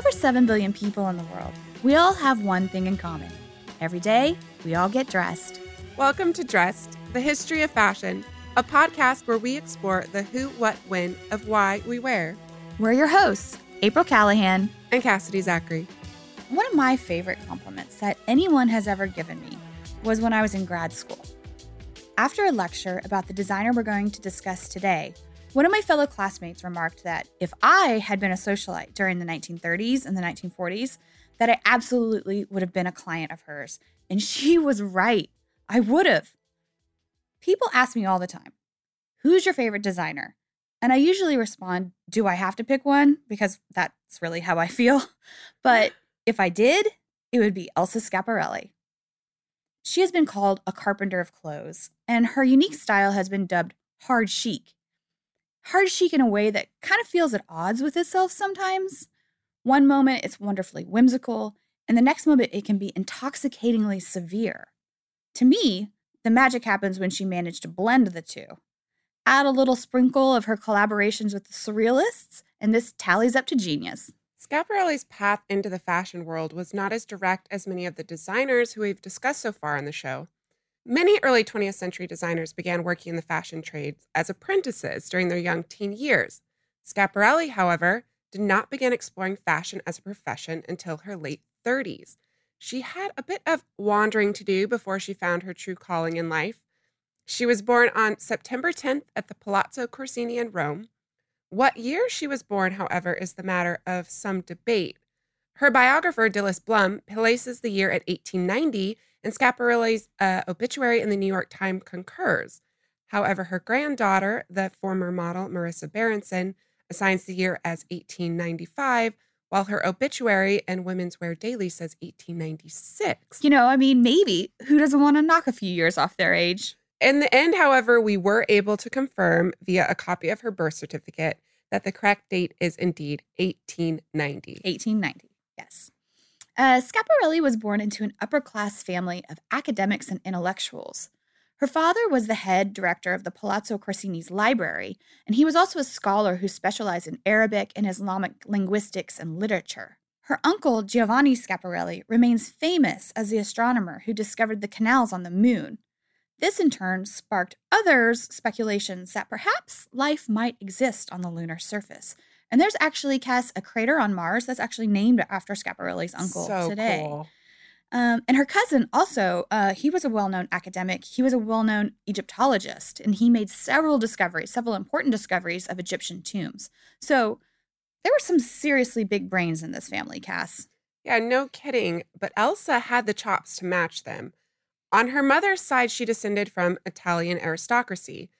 Over 7 billion people in the world, we all have one thing in common. Every day, we all get dressed. Welcome to Dressed, the history of fashion, a podcast where we explore the who, what, when of why we wear. We're your hosts, April Callahan and Cassidy Zachary. One of my favorite compliments that anyone has ever given me was when I was in grad school. After a lecture about the designer we're going to discuss today, one of my fellow classmates remarked that if I had been a socialite during the 1930s and the 1940s, that I absolutely would have been a client of hers. And she was right. I would have. People ask me all the time, who's your favorite designer? And I usually respond, do I have to pick one? Because that's really how I feel. But if I did, it would be Elsa Schiaparelli. She has been called a carpenter of clothes, and her unique style has been dubbed hard chic hard chic in a way that kind of feels at odds with itself sometimes. One moment it's wonderfully whimsical, and the next moment it can be intoxicatingly severe. To me, the magic happens when she managed to blend the two. Add a little sprinkle of her collaborations with the surrealists, and this tallies up to genius. Schiaparelli's path into the fashion world was not as direct as many of the designers who we've discussed so far on the show. Many early 20th century designers began working in the fashion trades as apprentices during their young teen years. Schiaparelli, however, did not begin exploring fashion as a profession until her late 30s. She had a bit of wandering to do before she found her true calling in life. She was born on September 10th at the Palazzo Corsini in Rome. What year she was born, however, is the matter of some debate. Her biographer, Dilys Blum, places the year at 1890 and Schiaparelli's uh, obituary in the New York Times concurs. However, her granddaughter, the former model Marisa Berenson, assigns the year as 1895, while her obituary in Women's Wear Daily says 1896. You know, I mean, maybe. Who doesn't want to knock a few years off their age? In the end, however, we were able to confirm via a copy of her birth certificate that the correct date is indeed 1890. 1890, yes. Uh, Schiaparelli was born into an upper class family of academics and intellectuals. Her father was the head director of the Palazzo Corsini's library, and he was also a scholar who specialized in Arabic and Islamic linguistics and literature. Her uncle, Giovanni Schiaparelli, remains famous as the astronomer who discovered the canals on the moon. This, in turn, sparked others' speculations that perhaps life might exist on the lunar surface, and there's actually, Cass, a crater on Mars that's actually named after Schiaparelli's uncle so today. Cool. Um, and her cousin also, uh, he was a well known academic. He was a well known Egyptologist, and he made several discoveries, several important discoveries of Egyptian tombs. So there were some seriously big brains in this family, Cass. Yeah, no kidding. But Elsa had the chops to match them. On her mother's side, she descended from Italian aristocracy.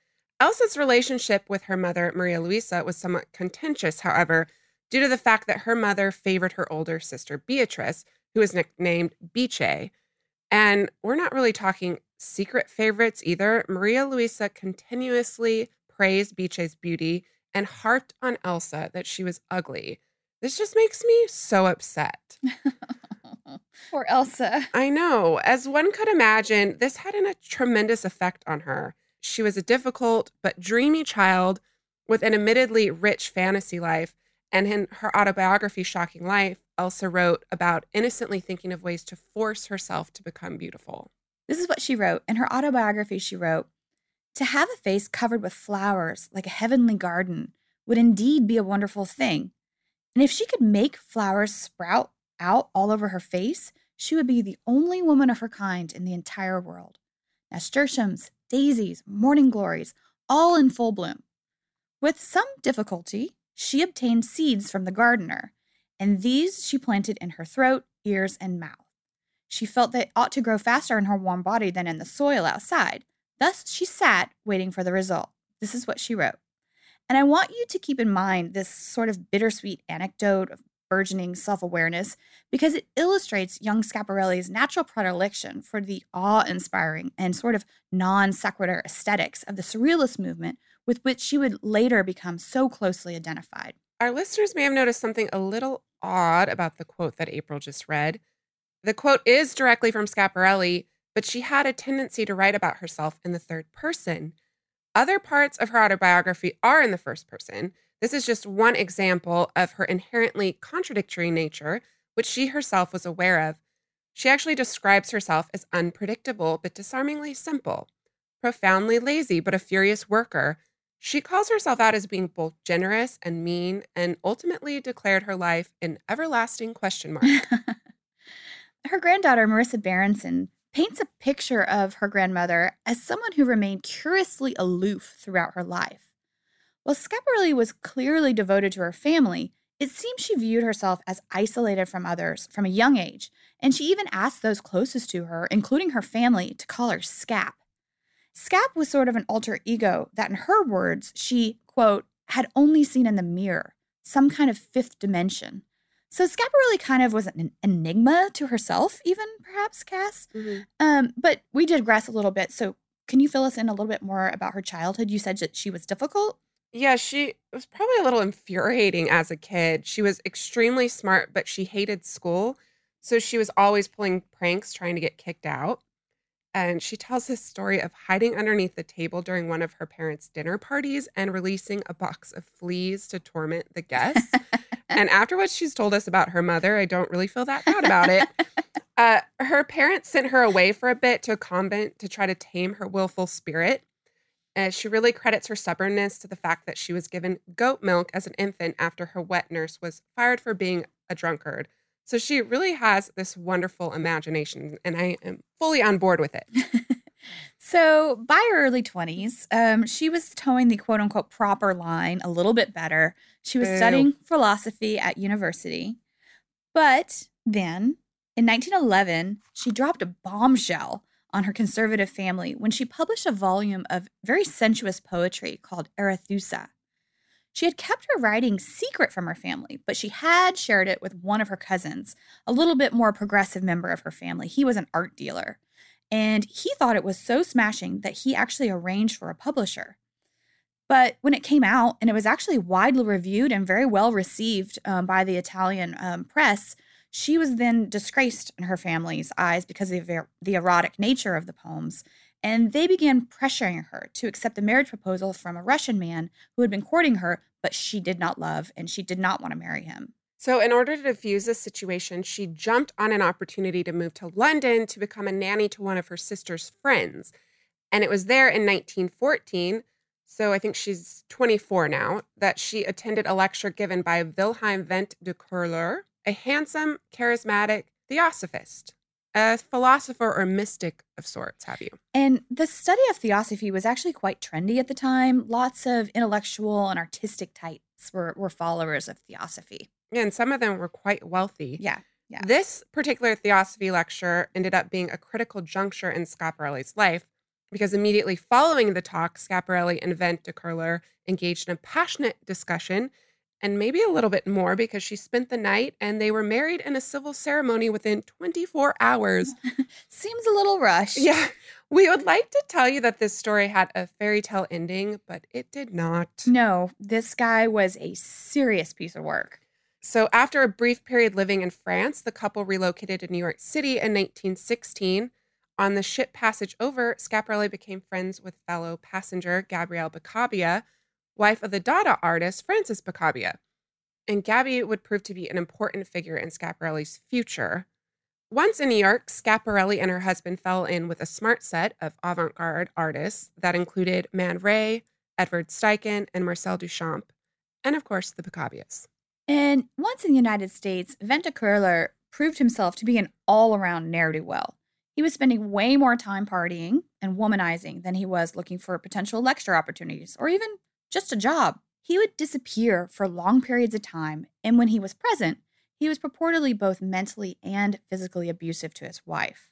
Elsa's relationship with her mother, Maria Luisa, was somewhat contentious, however, due to the fact that her mother favored her older sister, Beatrice, who was nicknamed Bice. And we're not really talking secret favorites either. Maria Luisa continuously praised Bice's beauty and harped on Elsa that she was ugly. This just makes me so upset. Poor Elsa. I know. As one could imagine, this had a tremendous effect on her. She was a difficult but dreamy child with an admittedly rich fantasy life. And in her autobiography, Shocking Life, Elsa wrote about innocently thinking of ways to force herself to become beautiful. This is what she wrote. In her autobiography, she wrote To have a face covered with flowers like a heavenly garden would indeed be a wonderful thing. And if she could make flowers sprout out all over her face, she would be the only woman of her kind in the entire world. Nasturtiums, daisies, morning glories, all in full bloom. With some difficulty, she obtained seeds from the gardener, and these she planted in her throat, ears, and mouth. She felt they ought to grow faster in her warm body than in the soil outside. Thus, she sat waiting for the result. This is what she wrote. And I want you to keep in mind this sort of bittersweet anecdote of burgeoning self awareness because it illustrates young Schiaparelli's natural predilection for the awe inspiring and sort of non sequitur aesthetics of the Surrealist movement with which she would later become so closely identified. Our listeners may have noticed something a little odd about the quote that April just read. The quote is directly from Schiaparelli, but she had a tendency to write about herself in the third person. Other parts of her autobiography are in the first person. This is just one example of her inherently contradictory nature, which she herself was aware of. She actually describes herself as unpredictable but disarmingly simple, profoundly lazy but a furious worker. She calls herself out as being both generous and mean, and ultimately declared her life an everlasting question mark. her granddaughter, Marisa Berenson, paints a picture of her grandmother as someone who remained curiously aloof throughout her life. While Schiaparelli was clearly devoted to her family, it seems she viewed herself as isolated from others from a young age, and she even asked those closest to her, including her family, to call her Scap. Scap was sort of an alter ego that, in her words, she, quote, had only seen in the mirror, some kind of fifth dimension. So Schiaparelli kind of was an enigma to herself, even perhaps, Cass. Mm-hmm. Um, but we digress a little bit. So can you fill us in a little bit more about her childhood? You said that she was difficult. Yeah, she was probably a little infuriating as a kid. She was extremely smart, but she hated school. So she was always pulling pranks trying to get kicked out. And she tells this story of hiding underneath the table during one of her parents' dinner parties and releasing a box of fleas to torment the guests. and after what she's told us about her mother, I don't really feel that bad about it. Uh, her parents sent her away for a bit to a convent to try to tame her willful spirit. Uh, she really credits her stubbornness to the fact that she was given goat milk as an infant after her wet nurse was fired for being a drunkard. So she really has this wonderful imagination, and I am fully on board with it. so by her early 20s, um, she was towing the quote unquote proper line a little bit better. She was Ew. studying philosophy at university. But then in 1911, she dropped a bombshell on her conservative family when she published a volume of very sensuous poetry called Arethusa. She had kept her writing secret from her family, but she had shared it with one of her cousins, a little bit more progressive member of her family. He was an art dealer, and he thought it was so smashing that he actually arranged for a publisher. But when it came out, and it was actually widely reviewed and very well received um, by the Italian um, press, she was then disgraced in her family's eyes because of the erotic nature of the poems, and they began pressuring her to accept a marriage proposal from a Russian man who had been courting her, but she did not love and she did not want to marry him. So, in order to defuse this situation, she jumped on an opportunity to move to London to become a nanny to one of her sister's friends. And it was there in 1914, so I think she's 24 now, that she attended a lecture given by Wilhelm Wendt de Kerlor, a handsome, charismatic theosophist, a philosopher or mystic of sorts, have you? And the study of theosophy was actually quite trendy at the time. Lots of intellectual and artistic types were, were followers of theosophy. And some of them were quite wealthy. Yeah. Yeah. This particular theosophy lecture ended up being a critical juncture in Schiaparelli's life because immediately following the talk, Schiaparelli and Wendt de Kerlor engaged in a passionate discussion and maybe a little bit more because she spent the night and they were married in a civil ceremony within 24 hours. Seems a little rushed. Yeah. We would like to tell you that this story had a fairy tale ending, but it did not. No, this guy was a serious piece of work. So, after a brief period living in France, the couple relocated to New York City in 1916. On the ship passage over, Schiaparelli became friends with fellow passenger Gabrielle Picabia, wife of the Dada artist Francis Picabia. And Gabby would prove to be an important figure in Schiaparelli's future. Once in New York, Schiaparelli and her husband fell in with a smart set of avant garde artists that included Man Ray, Edward Steichen, and Marcel Duchamp, and of course, the Picabias. And once in the United States, Venta proved himself to be an all around ne'er do well. He was spending way more time partying and womanizing than he was looking for potential lecture opportunities or even just a job. He would disappear for long periods of time, and when he was present, he was purportedly both mentally and physically abusive to his wife.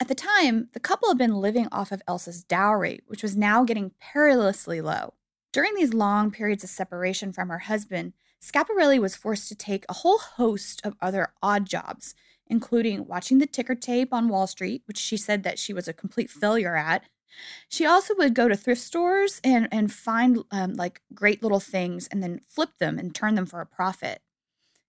At the time, the couple had been living off of Elsa's dowry, which was now getting perilously low. During these long periods of separation from her husband, Schiaparelli was forced to take a whole host of other odd jobs, including watching the ticker tape on Wall Street, which she said that she was a complete failure at. She also would go to thrift stores and, and find um, like great little things and then flip them and turn them for a profit.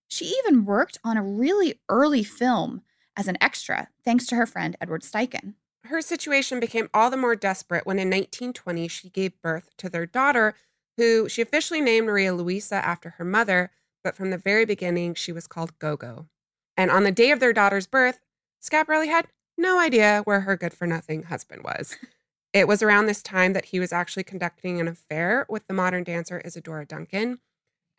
She even worked on a really early film as an extra, thanks to her friend Edward Steichen. Her situation became all the more desperate when in 1920 she gave birth to their daughter, who she officially named Maria Luisa after her mother, but from the very beginning she was called Gogo. And on the day of their daughter's birth, Schiaparelli had no idea where her good for nothing husband was. It was around this time that he was actually conducting an affair with the modern dancer Isadora Duncan.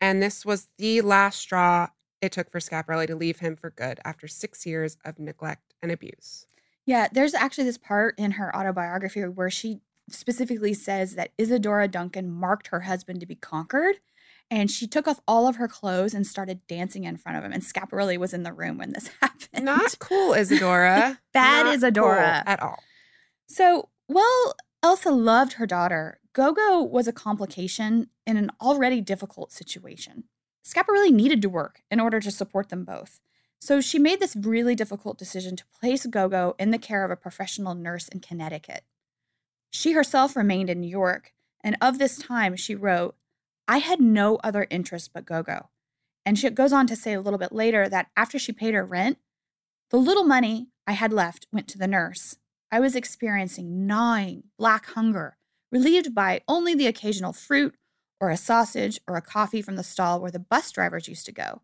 And this was the last straw it took for Schiaparelli to leave him for good after six years of neglect and abuse. Yeah, there's actually this part in her autobiography where she specifically says that Isadora Duncan marked her husband to be conquered. And she took off all of her clothes and started dancing in front of him. And Schiaparelli was in the room when this happened. Not cool, Isadora. Bad Not Isadora. cool at all. So, while Elsa loved her daughter, Gogo was a complication in an already difficult situation. Schiaparelli needed to work in order to support them both. So she made this really difficult decision to place Gogo in the care of a professional nurse in Connecticut. She herself remained in New York, and of this time she wrote, I had no other interest but Gogo. And she goes on to say a little bit later that after she paid her rent, the little money I had left went to the nurse. I was experiencing gnawing black hunger, relieved by only the occasional fruit or a sausage or a coffee from the stall where the bus drivers used to go.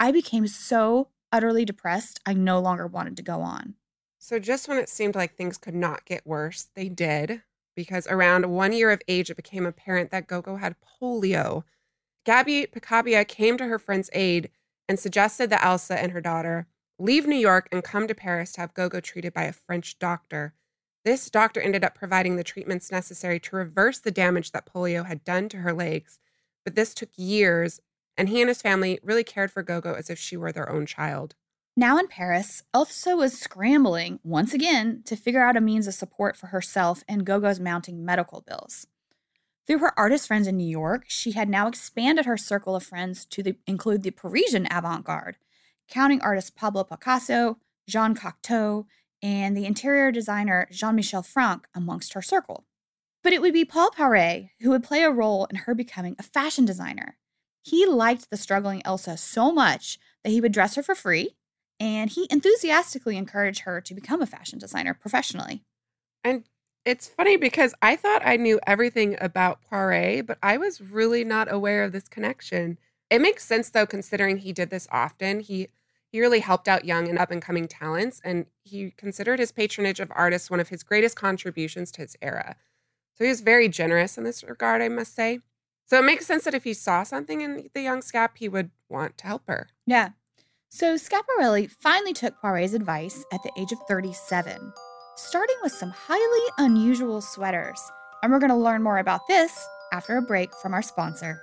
I became so utterly depressed, I no longer wanted to go on. So, just when it seemed like things could not get worse, they did, because around one year of age, it became apparent that Gogo had polio. Gabby Picabia came to her friend's aid and suggested that Elsa and her daughter leave New York and come to Paris to have Gogo treated by a French doctor. This doctor ended up providing the treatments necessary to reverse the damage that polio had done to her legs, but this took years, and he and his family really cared for Gogo as if she were their own child. Now in Paris, Elsa was scrambling once again to figure out a means of support for herself and Gogo's mounting medical bills. Through her artist friends in New York, she had now expanded her circle of friends to the, include the Parisian avant garde, counting artists Pablo Picasso, Jean Cocteau, and the interior designer Jean Michel Frank amongst her circle. But it would be Paul Poiret who would play a role in her becoming a fashion designer. He liked the struggling Elsa so much that he would dress her for free, and he enthusiastically encouraged her to become a fashion designer professionally. And it's funny because I thought I knew everything about Poiret, but I was really not aware of this connection. It makes sense though, considering he did this often. He he really helped out young and up and coming talents, and he considered his patronage of artists one of his greatest contributions to his era. So he was very generous in this regard, I must say. So it makes sense that if he saw something in the young Scap, he would want to help her. Yeah. So Schiaparelli finally took Poiret's advice at the age of 37, starting with some highly unusual sweaters. And we're going to learn more about this after a break from our sponsor.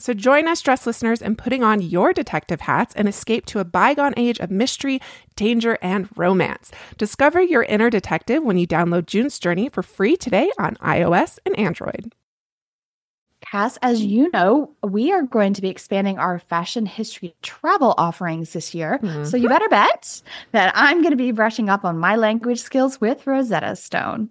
So join us, dress listeners, in putting on your detective hats and escape to a bygone age of mystery, danger, and romance. Discover your inner detective when you download June's Journey for free today on iOS and Android. Cass, as you know, we are going to be expanding our fashion history travel offerings this year. Mm-hmm. So you better bet that I'm going to be brushing up on my language skills with Rosetta Stone.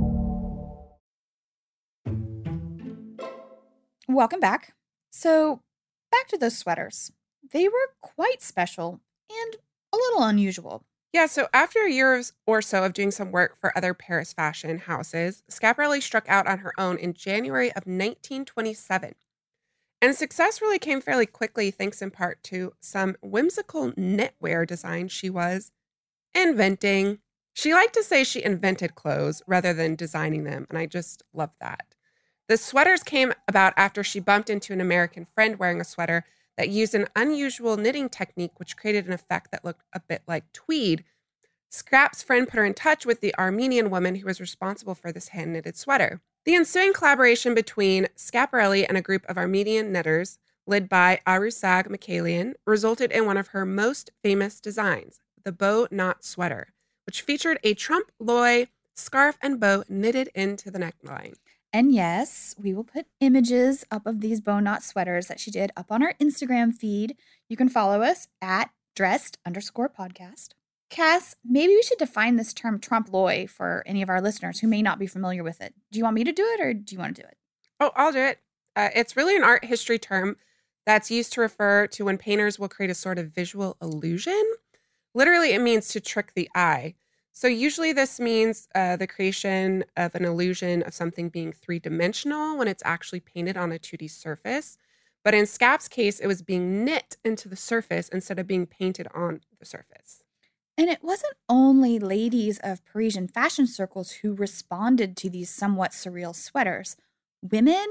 Welcome back. So, back to those sweaters. They were quite special and a little unusual. Yeah, so after a year or so of doing some work for other Paris fashion houses, Schiaparelli struck out on her own in January of 1927. And success really came fairly quickly, thanks in part to some whimsical knitwear designs she was inventing. She liked to say she invented clothes rather than designing them, and I just love that. The sweaters came about after she bumped into an American friend wearing a sweater that used an unusual knitting technique, which created an effect that looked a bit like tweed. Scap's friend put her in touch with the Armenian woman who was responsible for this hand knitted sweater. The ensuing collaboration between Schiaparelli and a group of Armenian knitters, led by Arusag Michaelian, resulted in one of her most famous designs, the bow knot sweater, which featured a trompe l'oeil scarf and bow knitted into the neckline. And yes, we will put images up of these bow knot sweaters that she did up on our Instagram feed. You can follow us at dressed underscore podcast. Cass, maybe we should define this term trompe l'oeil for any of our listeners who may not be familiar with it. Do you want me to do it or do you want to do it? Oh, I'll do it. Uh, it's really an art history term that's used to refer to when painters will create a sort of visual illusion. Literally, it means to trick the eye. So, usually, this means uh, the creation of an illusion of something being three dimensional when it's actually painted on a 2D surface. But in Scap's case, it was being knit into the surface instead of being painted on the surface. And it wasn't only ladies of Parisian fashion circles who responded to these somewhat surreal sweaters. Women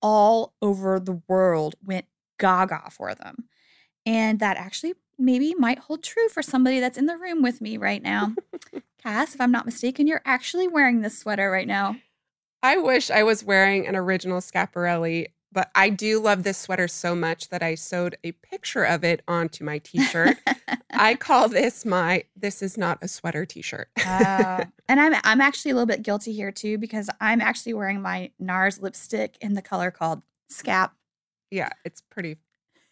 all over the world went gaga for them. And that actually maybe might hold true for somebody that's in the room with me right now. Cass, if I'm not mistaken, you're actually wearing this sweater right now. I wish I was wearing an original Schiaparelli, but I do love this sweater so much that I sewed a picture of it onto my t-shirt. I call this my this is not a sweater t-shirt. uh, and I'm I'm actually a little bit guilty here too because I'm actually wearing my NARS lipstick in the color called Scap. Yeah, it's pretty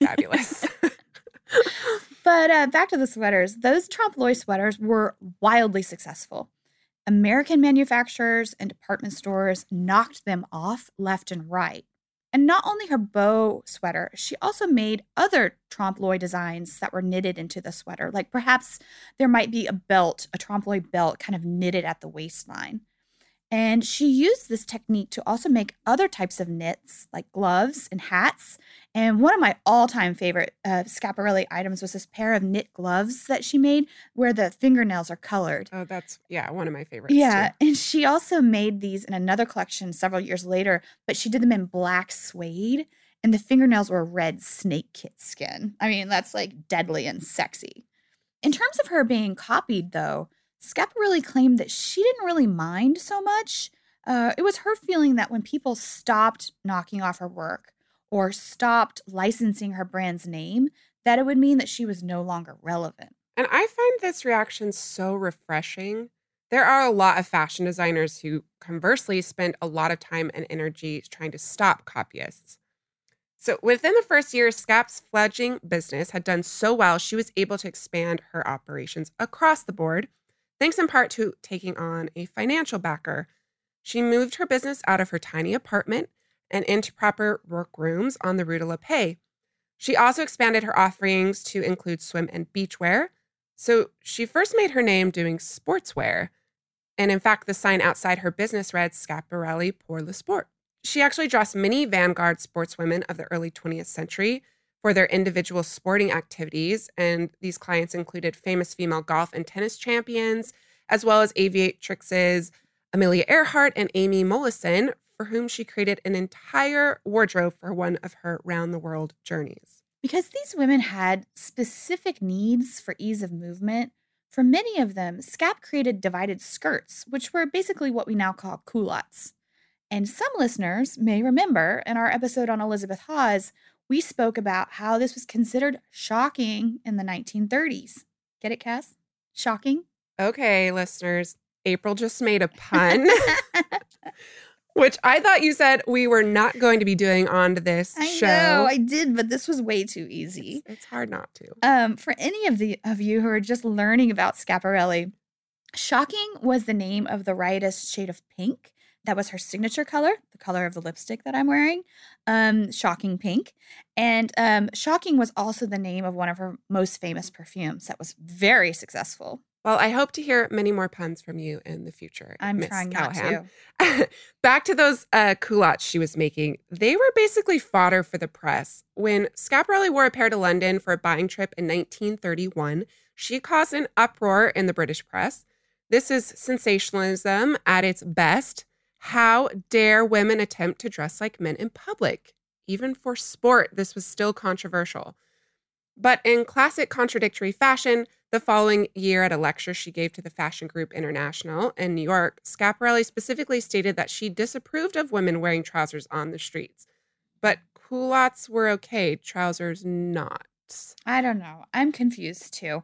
Fabulous. but uh, back to the sweaters. Those trompe l'oeil sweaters were wildly successful. American manufacturers and department stores knocked them off left and right. And not only her bow sweater, she also made other trompe l'oeil designs that were knitted into the sweater. Like perhaps there might be a belt, a trompe l'oeil belt kind of knitted at the waistline. And she used this technique to also make other types of knits, like gloves and hats. And one of my all time favorite uh, Schiaparelli items was this pair of knit gloves that she made where the fingernails are colored. Oh, that's, yeah, one of my favorites. Yeah. too. And she also made these in another collection several years later, but she did them in black suede. And the fingernails were red snake kit skin. I mean, that's like deadly and sexy. In terms of her being copied, though, Schiaparelli claimed that she didn't really mind so much. Uh, it was her feeling that when people stopped knocking off her work or stopped licensing her brand's name, that it would mean that she was no longer relevant. And I find this reaction so refreshing. There are a lot of fashion designers who conversely spend a lot of time and energy trying to stop copyists. So, within the first year, Scap's fledgling business had done so well, she was able to expand her operations across the board, thanks in part to taking on a financial backer. She moved her business out of her tiny apartment and into proper workrooms on the Rue de la Paix. She also expanded her offerings to include swim and beachwear. So she first made her name doing sportswear. And in fact, the sign outside her business read Schiaparelli pour le sport. She actually dressed many vanguard sportswomen of the early 20th century for their individual sporting activities. And these clients included famous female golf and tennis champions, as well as aviatrixes Amelia Earhart and Amy Mollison, for whom she created an entire wardrobe for one of her round the world journeys. Because these women had specific needs for ease of movement, for many of them, Scap created divided skirts, which were basically what we now call culottes. And some listeners may remember in our episode on Elizabeth Hawes, we spoke about how this was considered shocking in the 1930s. Get it, Cass? Shocking? Okay, listeners, April just made a pun, which I thought you said we were not going to be doing on this I show. know I did, but this was way too easy. It's, it's hard not to. Um, for any of the of you who are just learning about Schiaparelli, shocking was the name of the riotous shade of pink. That was her signature color, the color of the lipstick that I'm wearing, um, shocking pink. And um, shocking was also the name of one of her most famous perfumes that was very successful. Well, I hope to hear many more puns from you in the future. I'm Miss trying not Callahan. to. Back to those uh, culottes she was making. They were basically fodder for the press. When Schiaparelli wore a pair to London for a buying trip in 1931, she caused an uproar in the British press. This is sensationalism at its best. How dare women attempt to dress like men in public? Even for sport, this was still controversial. But in classic contradictory fashion, the following year at a lecture she gave to the Fashion Group International in New York, Schiaparelli specifically stated that she disapproved of women wearing trousers on the streets. But culottes were okay, trousers not. I don't know. I'm confused too.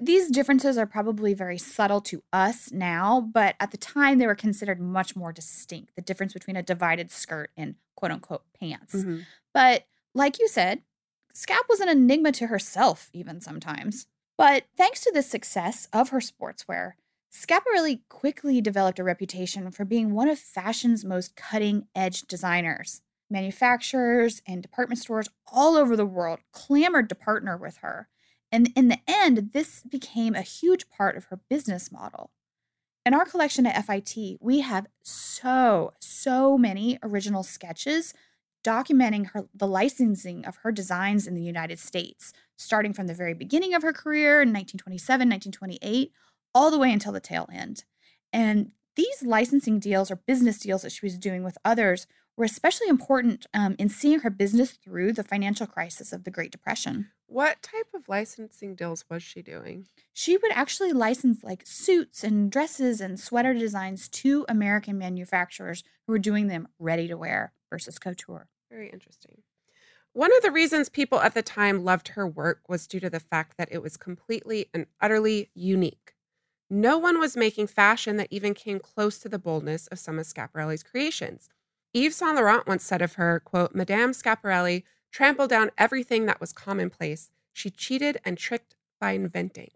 These differences are probably very subtle to us now, but at the time they were considered much more distinct. The difference between a divided skirt and quote unquote pants. Mhm. But like you said, Scap was an enigma to herself, even sometimes. But thanks to the success of her sportswear, Schiaparelli quickly developed a reputation for being one of fashion's most cutting edge designers. Manufacturers and department stores all over the world clamored to partner with her. And in the end, this became a huge part of her business model. In our collection at FIT, we have so, so many original sketches documenting her the licensing of her designs in the United States, starting from the very beginning of her career in 1927, 1928, all the way until the tail end. And these licensing deals or business deals that she was doing with others were especially important um, in seeing her business through the financial crisis of the Great Depression. What type of licensing deals was she doing? She would actually license like suits and dresses and sweater designs to American manufacturers who were doing them ready to wear versus couture. Very interesting. One of the reasons people at the time loved her work was due to the fact that it was completely and utterly unique. No one was making fashion that even came close to the boldness of some of Schiaparelli's creations. Yves Saint Laurent once said of her, quote, Madame Schiaparelli trampled down everything that was commonplace. She cheated and tricked by inventing.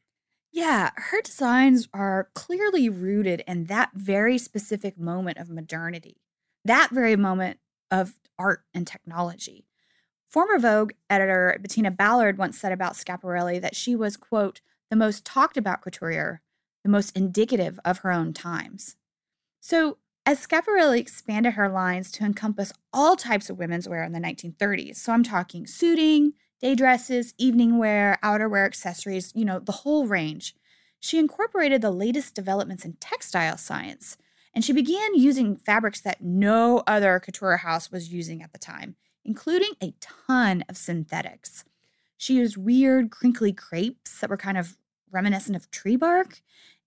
Yeah, her designs are clearly rooted in that very specific moment of modernity, that very moment of art and technology. Former Vogue editor Bettina Ballard once said about Schiaparelli that she was, quote, the most talked about couturier, the most indicative of her own times. So, as Schiaparelli expanded her lines to encompass all types of women's wear in the 1930s, so I'm talking suiting, day dresses, evening wear, outerwear accessories, you know, the whole range, she incorporated the latest developments in textile science and she began using fabrics that no other couture house was using at the time, including a ton of synthetics. She used weird, crinkly crepes that were kind of reminiscent of tree bark.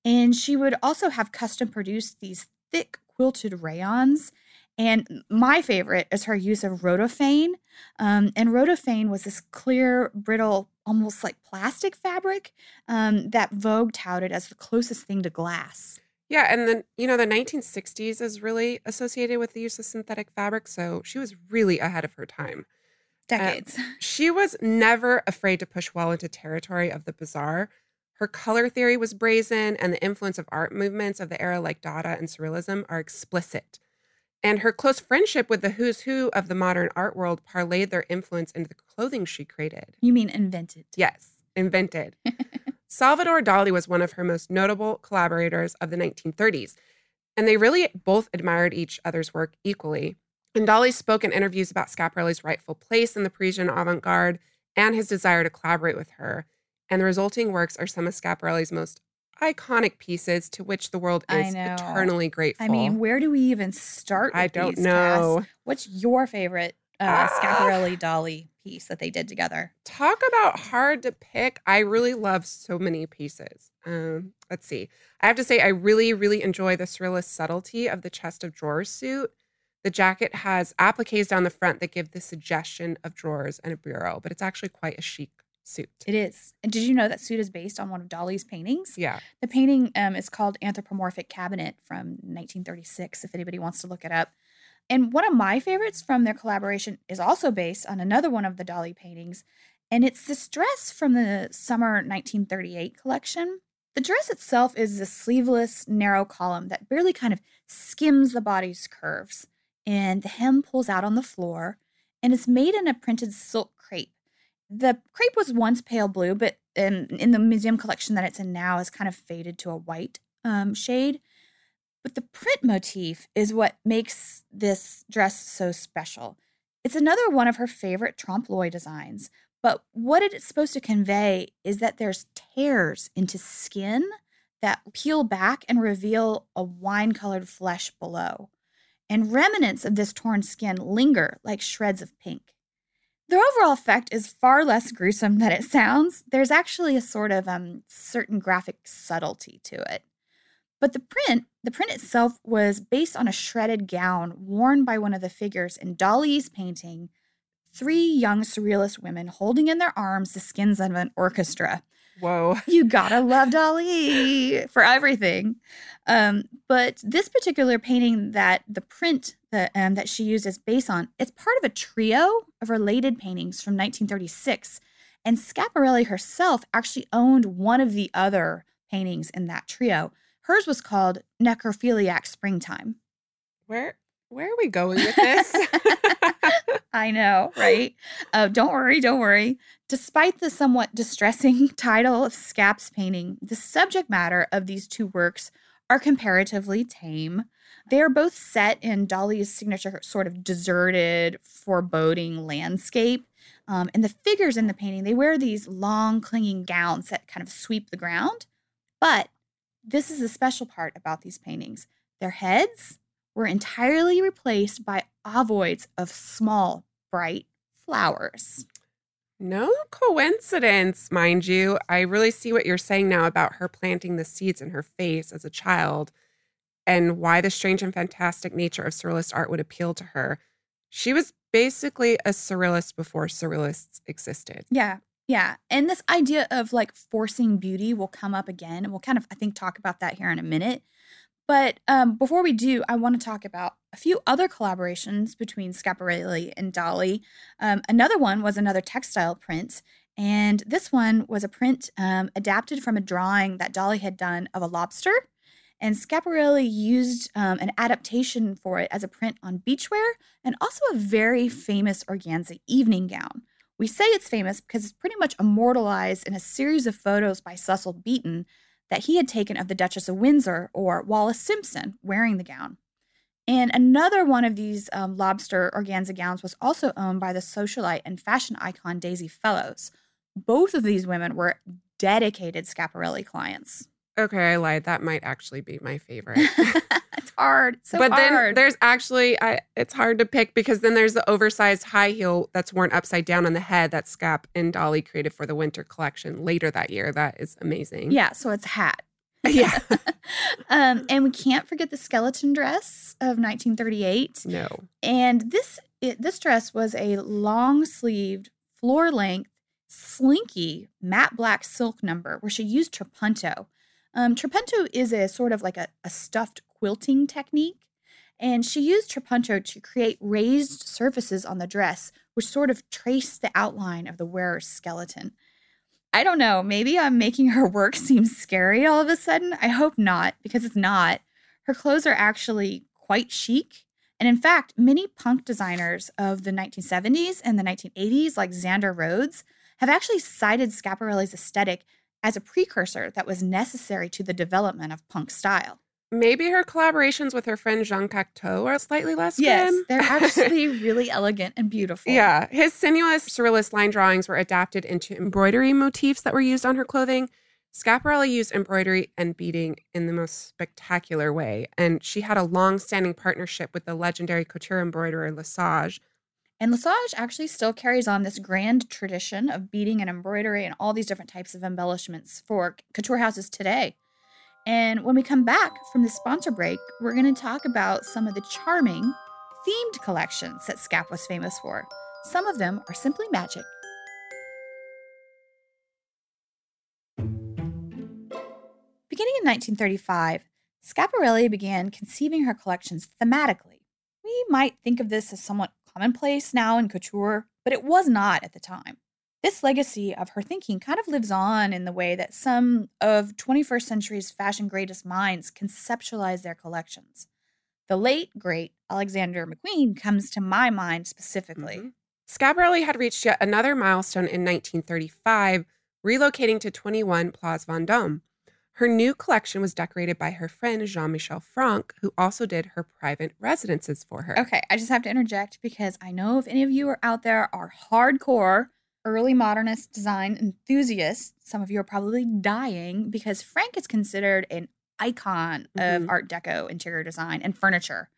And she would also have custom produced these thick quilted rayons. And my favorite is her use of rhodophane. Um, and rhodophane was this clear, brittle, almost like plastic fabric um, that Vogue touted as the closest thing to glass. Yeah, and then you know the 1960s is really associated with the use of synthetic fabric, so she was really ahead of her time. Decades. Uh, she was never afraid to push well into territory of the bizarre. Her color theory was brazen, and the influence of art movements of the era like Dada and Surrealism are explicit. And her close friendship with the who's who of the modern art world parlayed their influence into the clothing she created. You mean invented? Yes, invented. Salvador Dali was one of her most notable collaborators of the 1930s, and they really both admired each other's work equally. And Dali spoke in interviews about Schiaparelli's rightful place in the Parisian avant garde and his desire to collaborate with her. And the resulting works are some of Schiaparelli's most iconic pieces to which the world is eternally grateful. I mean, where do we even start? I don't these, know. Cass? What's your favorite uh, Schiaparelli Dali piece that they did together. Talk about hard to pick. I really love so many pieces. Um, let's see. I have to say, I really, really enjoy the surrealist subtlety of the chest of drawers suit. The jacket has appliques down the front that give the suggestion of drawers and a bureau, but it's actually quite a chic suit. It is. And did you know that suit is based on one of Dali's paintings? Yeah. The painting um, is called Anthropomorphic Cabinet from 1936, if anybody wants to look it up. And one of my favorites from their collaboration is also based on another one of the Dali paintings, and it's this dress from the summer 1938 collection. The dress itself is a sleeveless, narrow column that barely kind of skims the body's curves, and the hem pulls out on the floor, and it's made in a printed silk crepe. The crepe was once pale blue, but in, in the museum collection that it's in now has kind of faded to a white um, shade. But the print motif is what makes this dress so special. It's another one of her favorite trompe l'oeil designs, but what it is supposed to convey is that there's tears into skin that peel back and reveal a wine colored flesh below. And remnants of this torn skin linger like shreds of pink. The overall effect is far less gruesome than it sounds. There's actually a sort of um, certain graphic subtlety to it. But the print, the print itself was based on a shredded gown worn by one of the figures in Dali's painting, three young surrealist women holding in their arms the skins of an orchestra. Whoa. You gotta love Dali for everything. Um, but this particular painting that the print that, um, that she used as base on, it's part of a trio of related paintings from 1936. And Schiaparelli herself actually owned one of the other paintings in that trio. Hers was called Necrophiliac Springtime. Where where are we going with this? I know, right? Uh, don't worry, don't worry. Despite the somewhat distressing title of Scap's painting, the subject matter of these two works are comparatively tame. They are both set in Dali's signature sort of deserted, foreboding landscape. Um, and the figures in the painting, they wear these long, clinging gowns that kind of sweep the ground. But this is the special part about these paintings. Their heads were entirely replaced by ovoids of small, bright flowers. No coincidence, mind you. I really see what you're saying now about her planting the seeds in her face as a child and why the strange and fantastic nature of surrealist art would appeal to her. She was basically a surrealist before surrealists existed. Yeah. Yeah. And this idea of like forcing beauty will come up again. And we'll kind of, I think, talk about that here in a minute. But um, before we do, I want to talk about a few other collaborations between Schiaparelli and Dali. Um, another one was another textile print, and this one was a print um, adapted from a drawing that Dali had done of a lobster. And Schiaparelli used um, an adaptation for it as a print on beachwear and also a very famous organza evening gown. We say it's famous because it's pretty much immortalized in a series of photos by Cecil Beaton that he had taken of the Duchess of Windsor or Wallis Simpson wearing the gown. And another one of these um, lobster organza gowns was also owned by the socialite and fashion icon Daisy Fellowes. Both of these women were dedicated Schiaparelli clients. Okay, I lied. That might actually be my favorite. hard. It's so but hard. then there's actually I it's hard to pick because then there's the oversized high heel that's worn upside down on the head that Scap and Dali created for the winter collection later that year. That is amazing. yeah, so it's hat. Yeah. um, and we can't forget the skeleton dress of 1938. no. And this it, this dress was a long sleeved, floor length, slinky matte black silk number where she used trapunto. Um, trapunto is a sort of like a, a stuffed quilting technique. And she used trapunto to create raised surfaces on the dress, which sort of trace the outline of the wearer's skeleton. I don't know, maybe I'm making her work seem scary all of a sudden. I hope not, because it's not. Her clothes are actually quite chic. And in fact, many punk designers of the 1970s and the 1980s, like Zandra Rhodes, have actually cited Schiaparelli's aesthetic as a precursor that was necessary to the development of punk style. Maybe her collaborations with her friend Jean Cocteau are slightly less Yes, good. they're actually really elegant and beautiful. Yeah, his sinuous surrealist line drawings were adapted into embroidery motifs that were used on her clothing. Schiaparelli used embroidery and beading in the most spectacular way, and she had a long-standing partnership with the legendary couture embroiderer Lesage. And Lesage actually still carries on this grand tradition of beading and embroidery and all these different types of embellishments for couture houses today. And when we come back from the sponsor break, we're going to talk about some of the charming themed collections that Scap was famous for. Some of them are simply magic. Beginning in 1935, Schiaparelli began conceiving her collections thematically. We might think of this as somewhat commonplace now in couture, but it was not at the time. This legacy of her thinking kind of lives on in the way that some of 21st century's fashion greatest minds conceptualize their collections. The late, great Alexander McQueen comes to my mind specifically. Mhm. Schiaparelli had reached yet another milestone in 1935, relocating to 21 Place Vendôme. Her new collection was decorated by her friend Jean Michel Frank, who also did her private residences for her. Okay, I just have to interject because I know if any of you are out there are hardcore early modernist design enthusiasts, some of you are probably dying because Frank is considered an icon of Mhm. Art Deco interior design and furniture.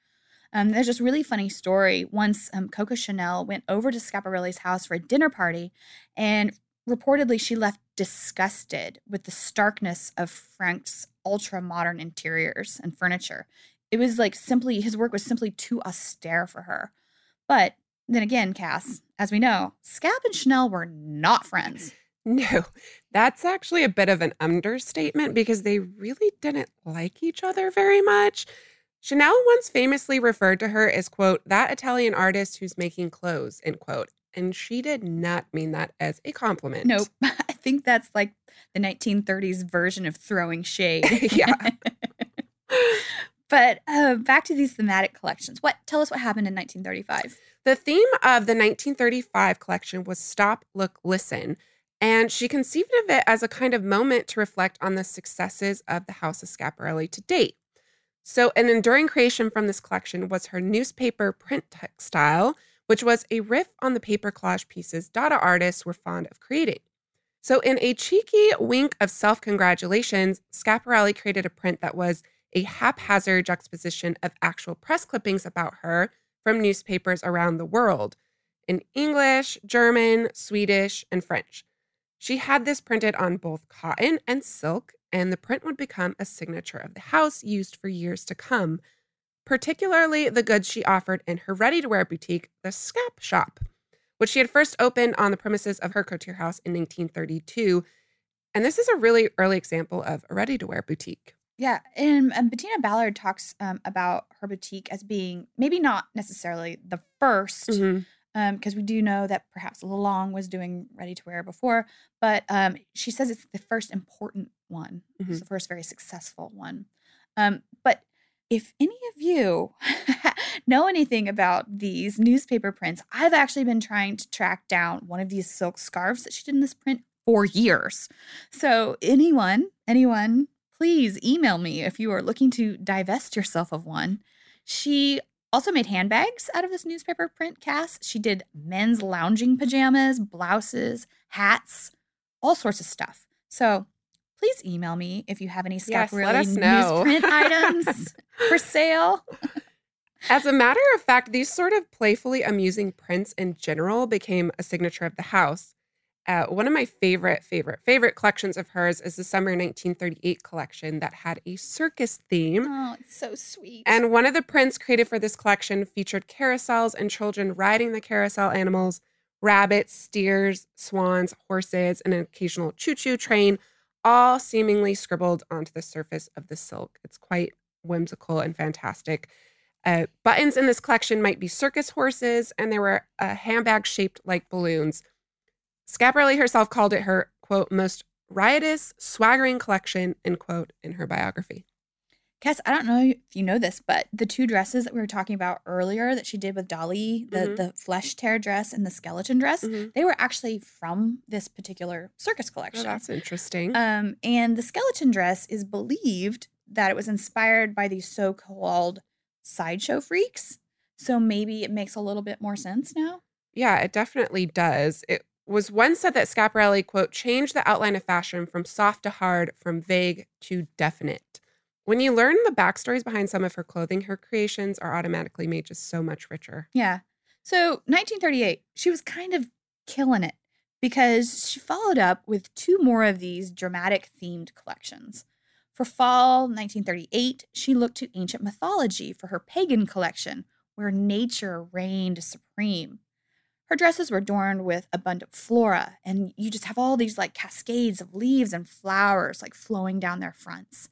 Um, there's this really funny story. Once um, Coco Chanel went over to Schiaparelli's house for a dinner party, and reportedly she left disgusted with the starkness of Frank's ultra modern interiors and furniture. It was like simply, his work was simply too austere for her. But then again, Cass, as we know, Scap and Chanel were not friends. No, that's actually a bit of an understatement because they really didn't like each other very much. Chanel once famously referred to her as, quote, that Italian artist who's making clothes, end quote. And she did not mean that as a compliment. Nope. I think that's like the 1930s version of throwing shade. Yeah. but uh, back to these thematic collections. What? Tell us what happened in 1935. The theme of the 1935 collection was Stop, Look, Listen. And she conceived of it as a kind of moment to reflect on the successes of the House of Schiaparelli to date. So, an enduring creation from this collection was her newspaper print textile, which was a riff on the paper collage pieces Dada artists were fond of creating. So, in a cheeky wink of self congratulations, Schiaparelli created a print that was a haphazard juxtaposition of actual press clippings about her from newspapers around the world in English, German, Swedish, and French. She had this printed on both cotton and silk, and the print would become a signature of the house used for years to come, particularly the goods she offered in her ready to wear boutique, the Scap Shop, which she had first opened on the premises of her couture house in 1932. And this is a really early example of a ready to wear boutique. Yeah, and, and Bettina Ballard talks um, about her boutique as being maybe not necessarily the 1st Mhm. because we do know that perhaps Lelong was doing ready to wear before, but um, she says it's the first important one. It's Mhm. the first very successful one. Um, but if any of you know anything about these newspaper prints, I've actually been trying to track down one of these silk scarves that she did in this print for years. So, anyone, anyone, please email me if you are looking to divest yourself of one. She also made handbags out of this newspaper print cast. She did men's lounging pajamas, blouses, hats, all sorts of stuff. So please email me if you have any Yes, Schiaparelli us know. newsprint items for sale. As a matter of fact, these sort of playfully amusing prints in general became a signature of the house. Uh, one of my favorite, favorite, favorite collections of hers is the summer 1938 collection that had a circus theme. Oh, it's so sweet. And one of the prints created for this collection featured carousels and children riding the carousel animals rabbits, steers, swans, horses, and an occasional choo choo train, all seemingly scribbled onto the surface of the silk. It's quite whimsical and fantastic. Uh, buttons in this collection might be circus horses, and there were a handbag shaped like balloons. Schiaparelli herself called it her, quote, most riotous, swaggering collection, end quote, in her biography. Cass, I don't know if you know this, but the two dresses that we were talking about earlier that she did with Dali, the, Mhm. the flesh tear dress and the skeleton dress, Mhm. they were actually from this particular circus Oh, collection. that's interesting. Um, and the skeleton dress is believed that it was inspired by these so-called sideshow freaks. So maybe it makes a little bit more sense now. Yeah, it definitely does. It was once said that Schiaparelli, quote, changed the outline of fashion from soft to hard, from vague to definite. When you learn the backstories behind some of her clothing, her creations are automatically made just so much richer. Yeah. So 1938, she was kind of killing it because she followed up with two more of these dramatic themed collections. For fall 1938, she looked to ancient mythology for her pagan collection, where nature reigned supreme. Her dresses were adorned with abundant flora, and you just have all these like cascades of leaves and flowers like flowing down their fronts.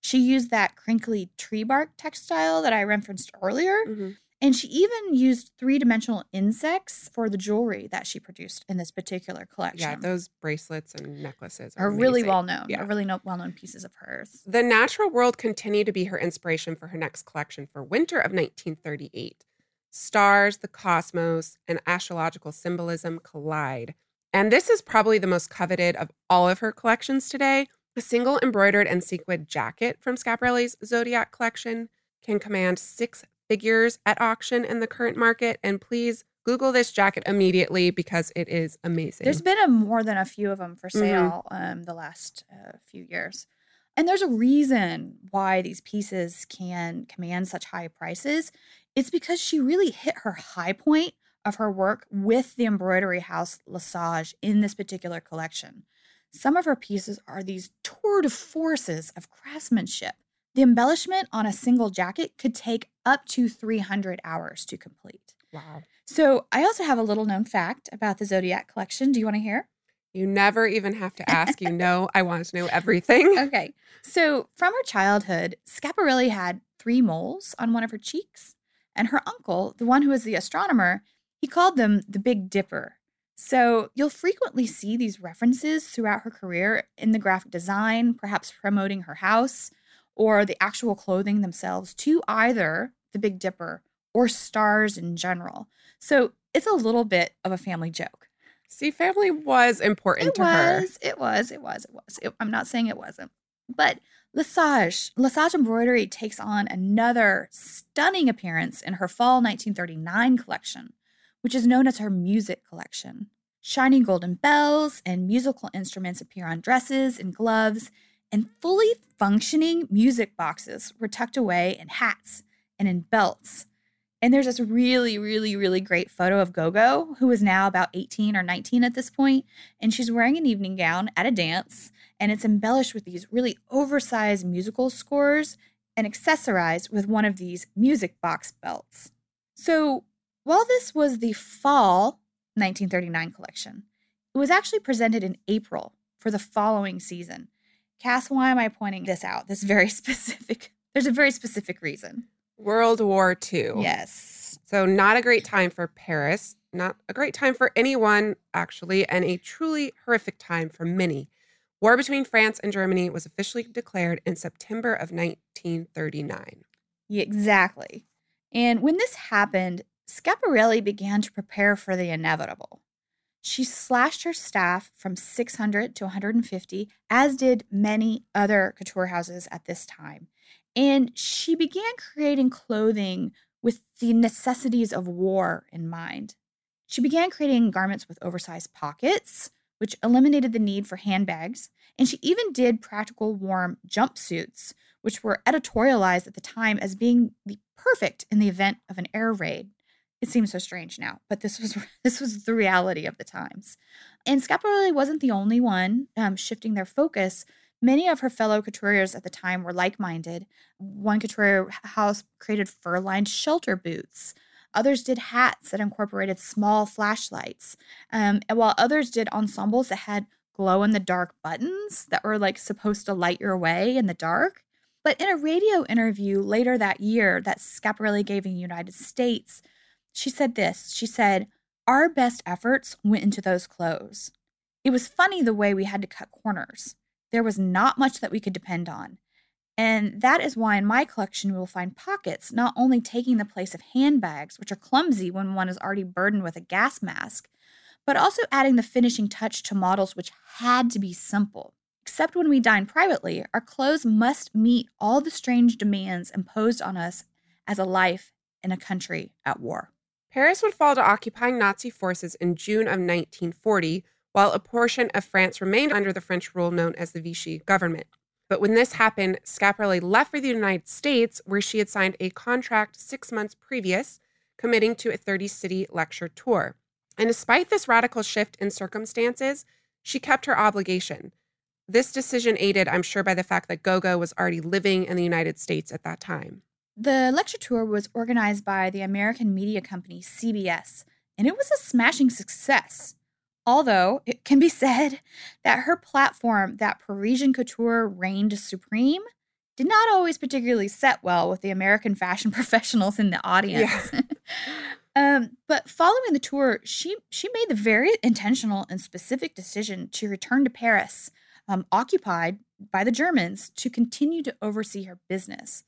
She used that crinkly tree bark textile that I referenced earlier, Mhm. and she even used three dimensional insects for the jewelry that she produced in this particular collection. Yeah, those bracelets and necklaces are, are really well known, Yeah. are really no- well known pieces of hers. The natural world continued to be her inspiration for her next collection for winter of 1938. Stars, the cosmos, and astrological symbolism collide. And this is probably the most coveted of all of her collections today. A single embroidered and sequined jacket from Schiaparelli's Zodiac collection can command six figures at auction in the current market. And please Google this jacket immediately because it is amazing. There's been a, more than a few of them for Mhm. sale um, the last uh, few years. And there's a reason why these pieces can command such high prices. It's because she really hit her high point of her work with the embroidery house Lesage in this particular collection. Some of her pieces are these tour de forces of craftsmanship. The embellishment on a single jacket could take up to 300 hours to complete. wow. So, I also have a little known fact about the Zodiac collection. Do you want to hear? You never even have to ask. You know, I want to know everything. Okay. So, from her childhood, Schiaparelli had three moles on one of her cheeks. And her uncle, the one who was the astronomer, he called them the Big Dipper. So, you'll frequently see these references throughout her career in the graphic design, perhaps promoting her house or the actual clothing themselves to either the Big Dipper or stars in general. So, it's a little bit of a family joke. See, family was important It to her. was, it was, it was, it was. It- I'm not saying it wasn't. But Lesage, Lesage embroidery takes on another stunning appearance in her fall 1939 collection, which is known as her music collection. Shiny golden bells and musical instruments appear on dresses and gloves, and fully functioning music boxes were tucked away in hats and in belts. And there's this really, really, really great photo of Gogo, who is now about 18 or 19 at this point, and she's wearing an evening gown at a dance, and it's embellished with these really oversized musical scores and accessorized with one of these music box belts. So, while this was the fall 1939 collection, it was actually presented in April for the following season. Cass, why am I pointing this out? This very specific, there's a very specific reason. World War II. Yes. So, not a great time for Paris, not a great time for anyone, actually, and a truly horrific time for many. War between France and Germany was officially declared in September of 1939. Yeah, exactly. And when this happened, Schiaparelli began to prepare for the inevitable. She slashed her staff from 600 to 150, as did many other couture houses at this time. And she began creating clothing with the necessities of war in mind. She began creating garments with oversized pockets, which eliminated the need for handbags. And she even did practical warm jumpsuits, which were editorialized at the time as being the perfect in the event of an air raid. It seems so strange now, but this was this was the reality of the times. And Schiaparelli wasn't the only one um, shifting their focus. Many of her fellow couturiers at the time were like-minded. One couturier house created fur-lined shelter boots. Others did hats that incorporated small flashlights, um, while others did ensembles that had glow in the dark buttons that were like supposed to light your way in the dark. But in a radio interview later that year that Schiaparelli gave in the United States, she said this She said, Our best efforts went into those clothes. It was funny the way we had to cut corners. There was not much that we could depend on. And that is why in my collection you will find pockets not only taking the place of handbags, which are clumsy when one is already burdened with a gas mask, but also adding the finishing touch to models which had to be simple. Except when we dine privately, our clothes must meet all the strange demands imposed on us as a life in a country at war. Paris would fall to occupying Nazi forces in June of 1940, while a portion of France remained under the French rule known as the Vichy government. But when this happened, Schiaparelli left for the United States, where she had signed a contract six months previous, committing to a 30 city lecture tour. And despite this radical shift in circumstances, she kept her obligation. This decision aided, I'm sure, by the fact that Gogo was already living in the United States at that time. The lecture tour was organized by the American media company CBS, and it was a smashing success. Although it can be said that her platform, that Parisian couture reigned supreme, did not always particularly set well with the American fashion professionals in the audience. Yeah. um, but following the tour, she she made the very intentional and specific decision to return to Paris, um, occupied by the Germans, to continue to oversee her business.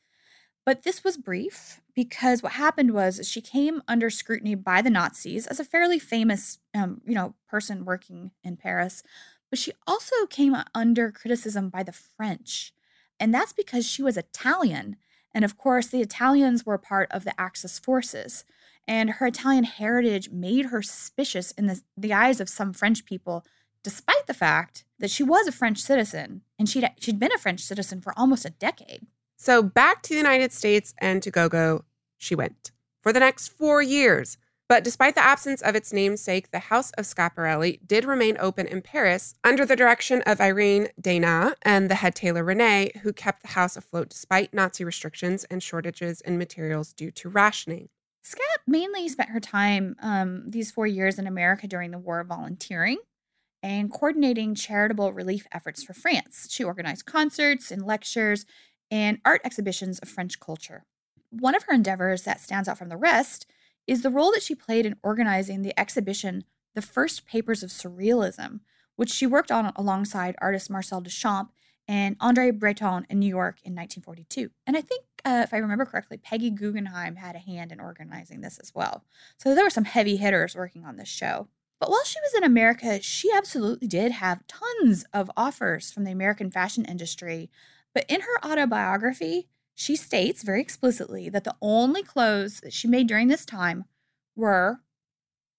But this was brief because what happened was she came under scrutiny by the Nazis as a fairly famous, um, you know, person working in Paris. But she also came under criticism by the French, and that's because she was Italian, and of course the Italians were part of the Axis forces. And her Italian heritage made her suspicious in the, the eyes of some French people, despite the fact that she was a French citizen and she'd, she'd been a French citizen for almost a decade. So back to the United States and to GoGo she went for the next four years. But despite the absence of its namesake, the House of Schiaparelli did remain open in Paris under the direction of Irene Dana and the head tailor Rene, who kept the house afloat despite Nazi restrictions and shortages in materials due to rationing. Scap mainly spent her time um, these four years in America during the war volunteering and coordinating charitable relief efforts for France. She organized concerts and lectures and art exhibitions of French culture. One of her endeavors that stands out from the rest is the role that she played in organizing the exhibition The First Papers of Surrealism, which she worked on alongside artist Marcel Duchamp and Andre Breton in New York in 1942. And I think, uh, if I remember correctly, Peggy Guggenheim had a hand in organizing this as well. So there were some heavy hitters working on this show. But while she was in America, she absolutely did have tons of offers from the American fashion industry but in her autobiography, she states very explicitly that the only clothes that she made during this time were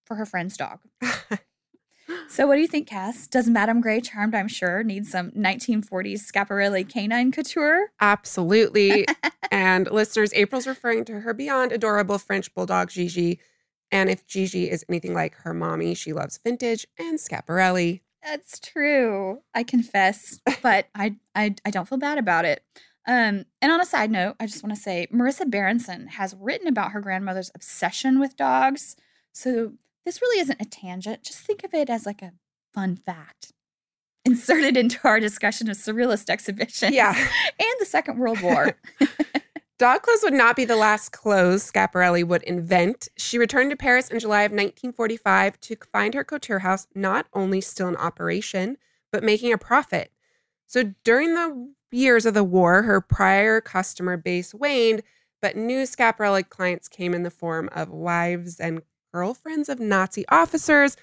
for her friend's dog. so, what do you think, Cass? Does Madame Grey Charmed, I'm sure, need some 1940s Schiaparelli canine couture? Absolutely. and listeners, April's referring to her beyond adorable French bulldog Gigi. And if Gigi is anything like her mommy, she loves vintage and Schiaparelli. That's true. I confess, but I, I I don't feel bad about it. Um, and on a side note, I just want to say Marisa Berenson has written about her grandmother's obsession with dogs. So this really isn't a tangent. Just think of it as like a fun fact. inserted into our discussion of surrealist exhibitions Yeah. and the Second World War. Dog clothes would not be the last clothes Schiaparelli would invent. She returned to Paris in July of 1945 to find her couture house not only still in operation, but making a profit. So during the years of the war, her prior customer base waned, but new Schiaparelli clients came in the form of wives and girlfriends of Nazi officers,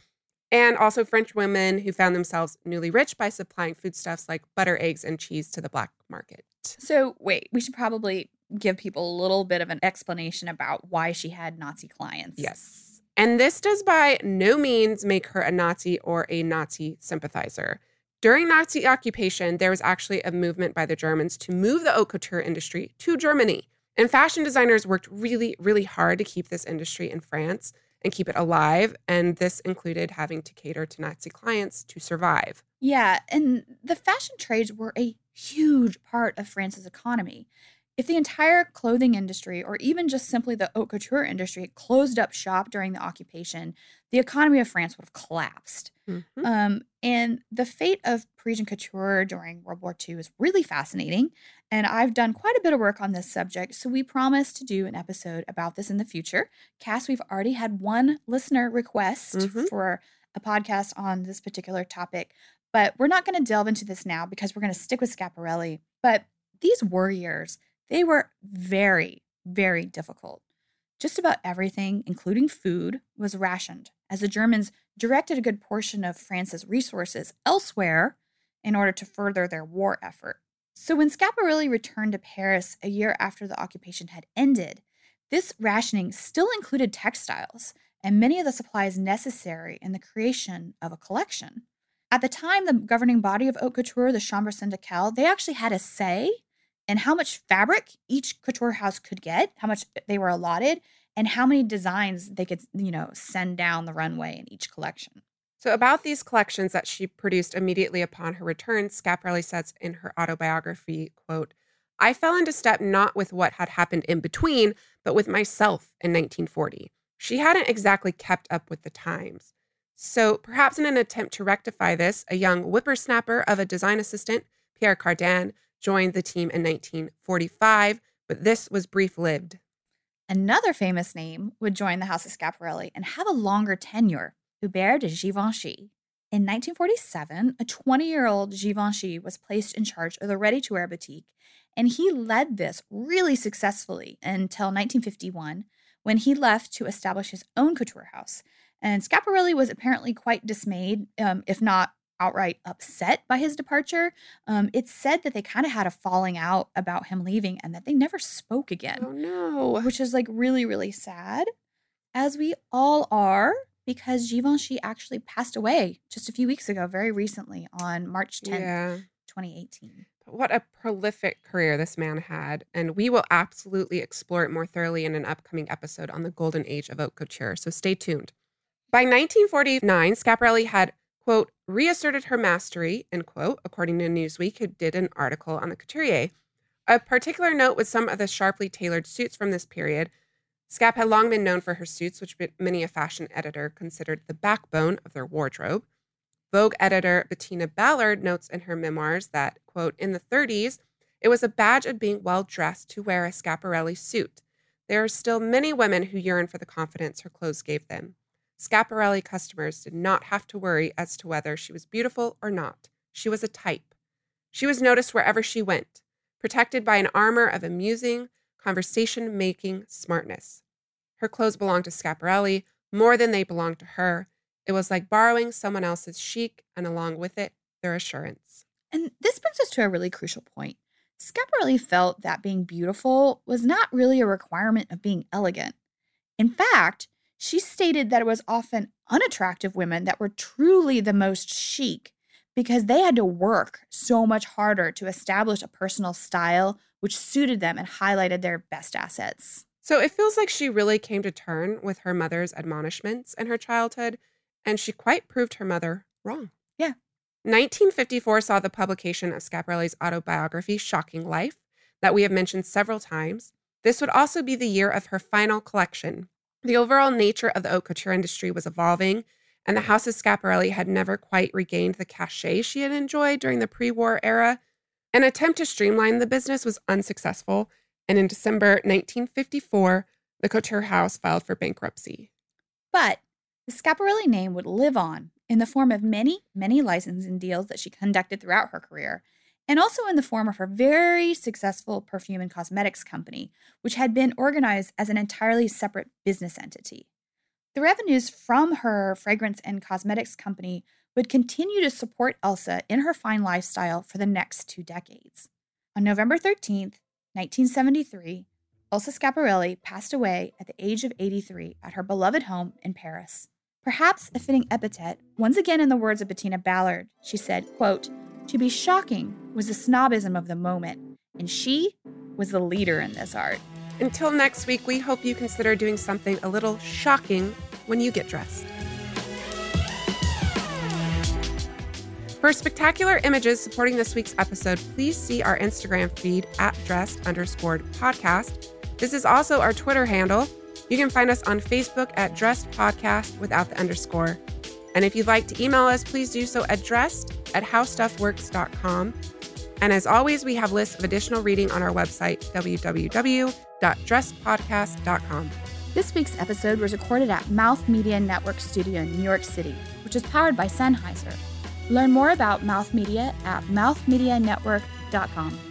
and also French women who found themselves newly rich by supplying foodstuffs like butter, eggs, and cheese to the black market. So, wait, we should probably give people a little bit of an explanation about why she had Nazi clients. Yes. And this does by no means make her a Nazi or a Nazi sympathizer. During Nazi occupation, there was actually a movement by the Germans to move the haute couture industry to Germany. And fashion designers worked really, really hard to keep this industry in France and keep it alive. And this included having to cater to Nazi clients to survive. Yeah, and the fashion trades were a huge part of France's economy. If the entire clothing industry, or even just simply the haute couture industry, closed up shop during the occupation, the economy of France would have collapsed. Mhm. Um, and the fate of Parisian couture during World War II is really fascinating. And I've done quite a bit of work on this subject, so we promise to do an episode about this in the future. Cass, we've already had one listener request Mhm. for a podcast on this particular topic, but we're not going to delve into this now because we're going to stick with Schiaparelli. But these war years, they were very, very difficult. Just about everything, including food, was rationed as the Germans directed a good portion of France's resources elsewhere in order to further their war effort. So when Schiaparelli returned to Paris a year after the occupation had ended, this rationing still included textiles and many of the supplies necessary in the creation of a collection. At the time, the governing body of haute couture, the Chambre syndicale, they actually had a say in how much fabric each couture house could get, how much they were allotted, and how many designs they could, you know, send down the runway in each collection. So, about these collections that she produced immediately upon her return, Schiaparelli says in her autobiography, quote, I fell into step not with what had happened in between, but with myself in 1940. She hadn't exactly kept up with the times. So, perhaps in an attempt to rectify this, a young whippersnapper of a design assistant, Pierre Cardin, joined the team in 1945, but this was brief lived. Another famous name would join the House of Schiaparelli and have a longer tenure, Hubert de Givenchy. In 1947, a 20 year old Givenchy was placed in charge of the ready to wear boutique, and he led this really successfully until 1951 when he left to establish his own couture house. And Schiaparelli was apparently quite dismayed, um, if not outright upset by his departure. Um, it's said that they kind of had a falling out about him leaving and that they never spoke again Oh no. which is like really, really sad, as we all are, because Givenchy actually passed away just a few weeks ago, very recently on March 10th, Yeah. 2018. What a prolific career this man had, and we will absolutely explore it more thoroughly in an upcoming episode on the golden age of haute couture, so stay tuned. By 1949, Schiaparelli had, quote, reasserted her mastery, end quote, according to Newsweek, who did an article on the couturier. A particular note with some of the sharply tailored suits from this period. Scap had long been known for her suits, which many a fashion editor considered the backbone of their wardrobe. Vogue editor Bettina Ballard notes in her memoirs that, quote, in the 30s, it was a badge of being well dressed to wear a Schiaparelli suit. There are still many women who yearn for the confidence her clothes gave them. Schiaparelli customers did not have to worry as to whether she was beautiful or not. She was a type. She was noticed wherever she went, protected by an armor of amusing, conversation making smartness. Her clothes belonged to Schiaparelli more than they belonged to her. It was like borrowing someone else's chic and along with it, their assurance. And this brings us to a really crucial point. Schiaparelli felt that being beautiful was not really a requirement of being elegant. In fact, she stated that it was often unattractive women that were truly the most chic because they had to work so much harder to establish a personal style which suited them and highlighted their best assets. So it feels like she really came to term with her mother's admonishments in her childhood, and she quite proved her mother wrong. Yeah. 1954 saw the publication of Schiaparelli's autobiography, Shocking Life, that we have mentioned several times. This would also be the year of her final collection. The overall nature of the haute couture industry was evolving, and the House of Schiaparelli had never quite regained the cachet she had enjoyed during the pre war era. An attempt to streamline the business was unsuccessful, and in December 1954, the Couture House filed for bankruptcy. But the Schiaparelli name would live on in the form of many, many licensing deals that she conducted throughout her career, and also in the form of her very successful perfume and cosmetics company, which had been organized as an entirely separate business entity. The revenues from her fragrance and cosmetics company would continue to support Elsa in her fine lifestyle for the next two decades. On November 13th, 1973, Elsa Schiaparelli passed away at the age of 83 at her beloved home in Paris. Perhaps a fitting epithet, once again in the words of Bettina Ballard, she said, quote, To be shocking was the snobism of the moment, and she was the leader in this art. Until next week, we hope you consider doing something a little shocking when you get dressed. For spectacular images supporting this week's episode, please see our Instagram feed at dressed underscored podcast. This is also our Twitter handle. You can find us on Facebook at dressed podcast without the underscore. And if you'd like to email us, please do so at dressed at howstuffworks.com. And as always, we have lists of additional reading on our website, www.dresspodcast.com. This week's episode was recorded at Mouth Media Network Studio in New York City, which is powered by Sennheiser. Learn more about Mouth Media at mouthmedianetwork.com.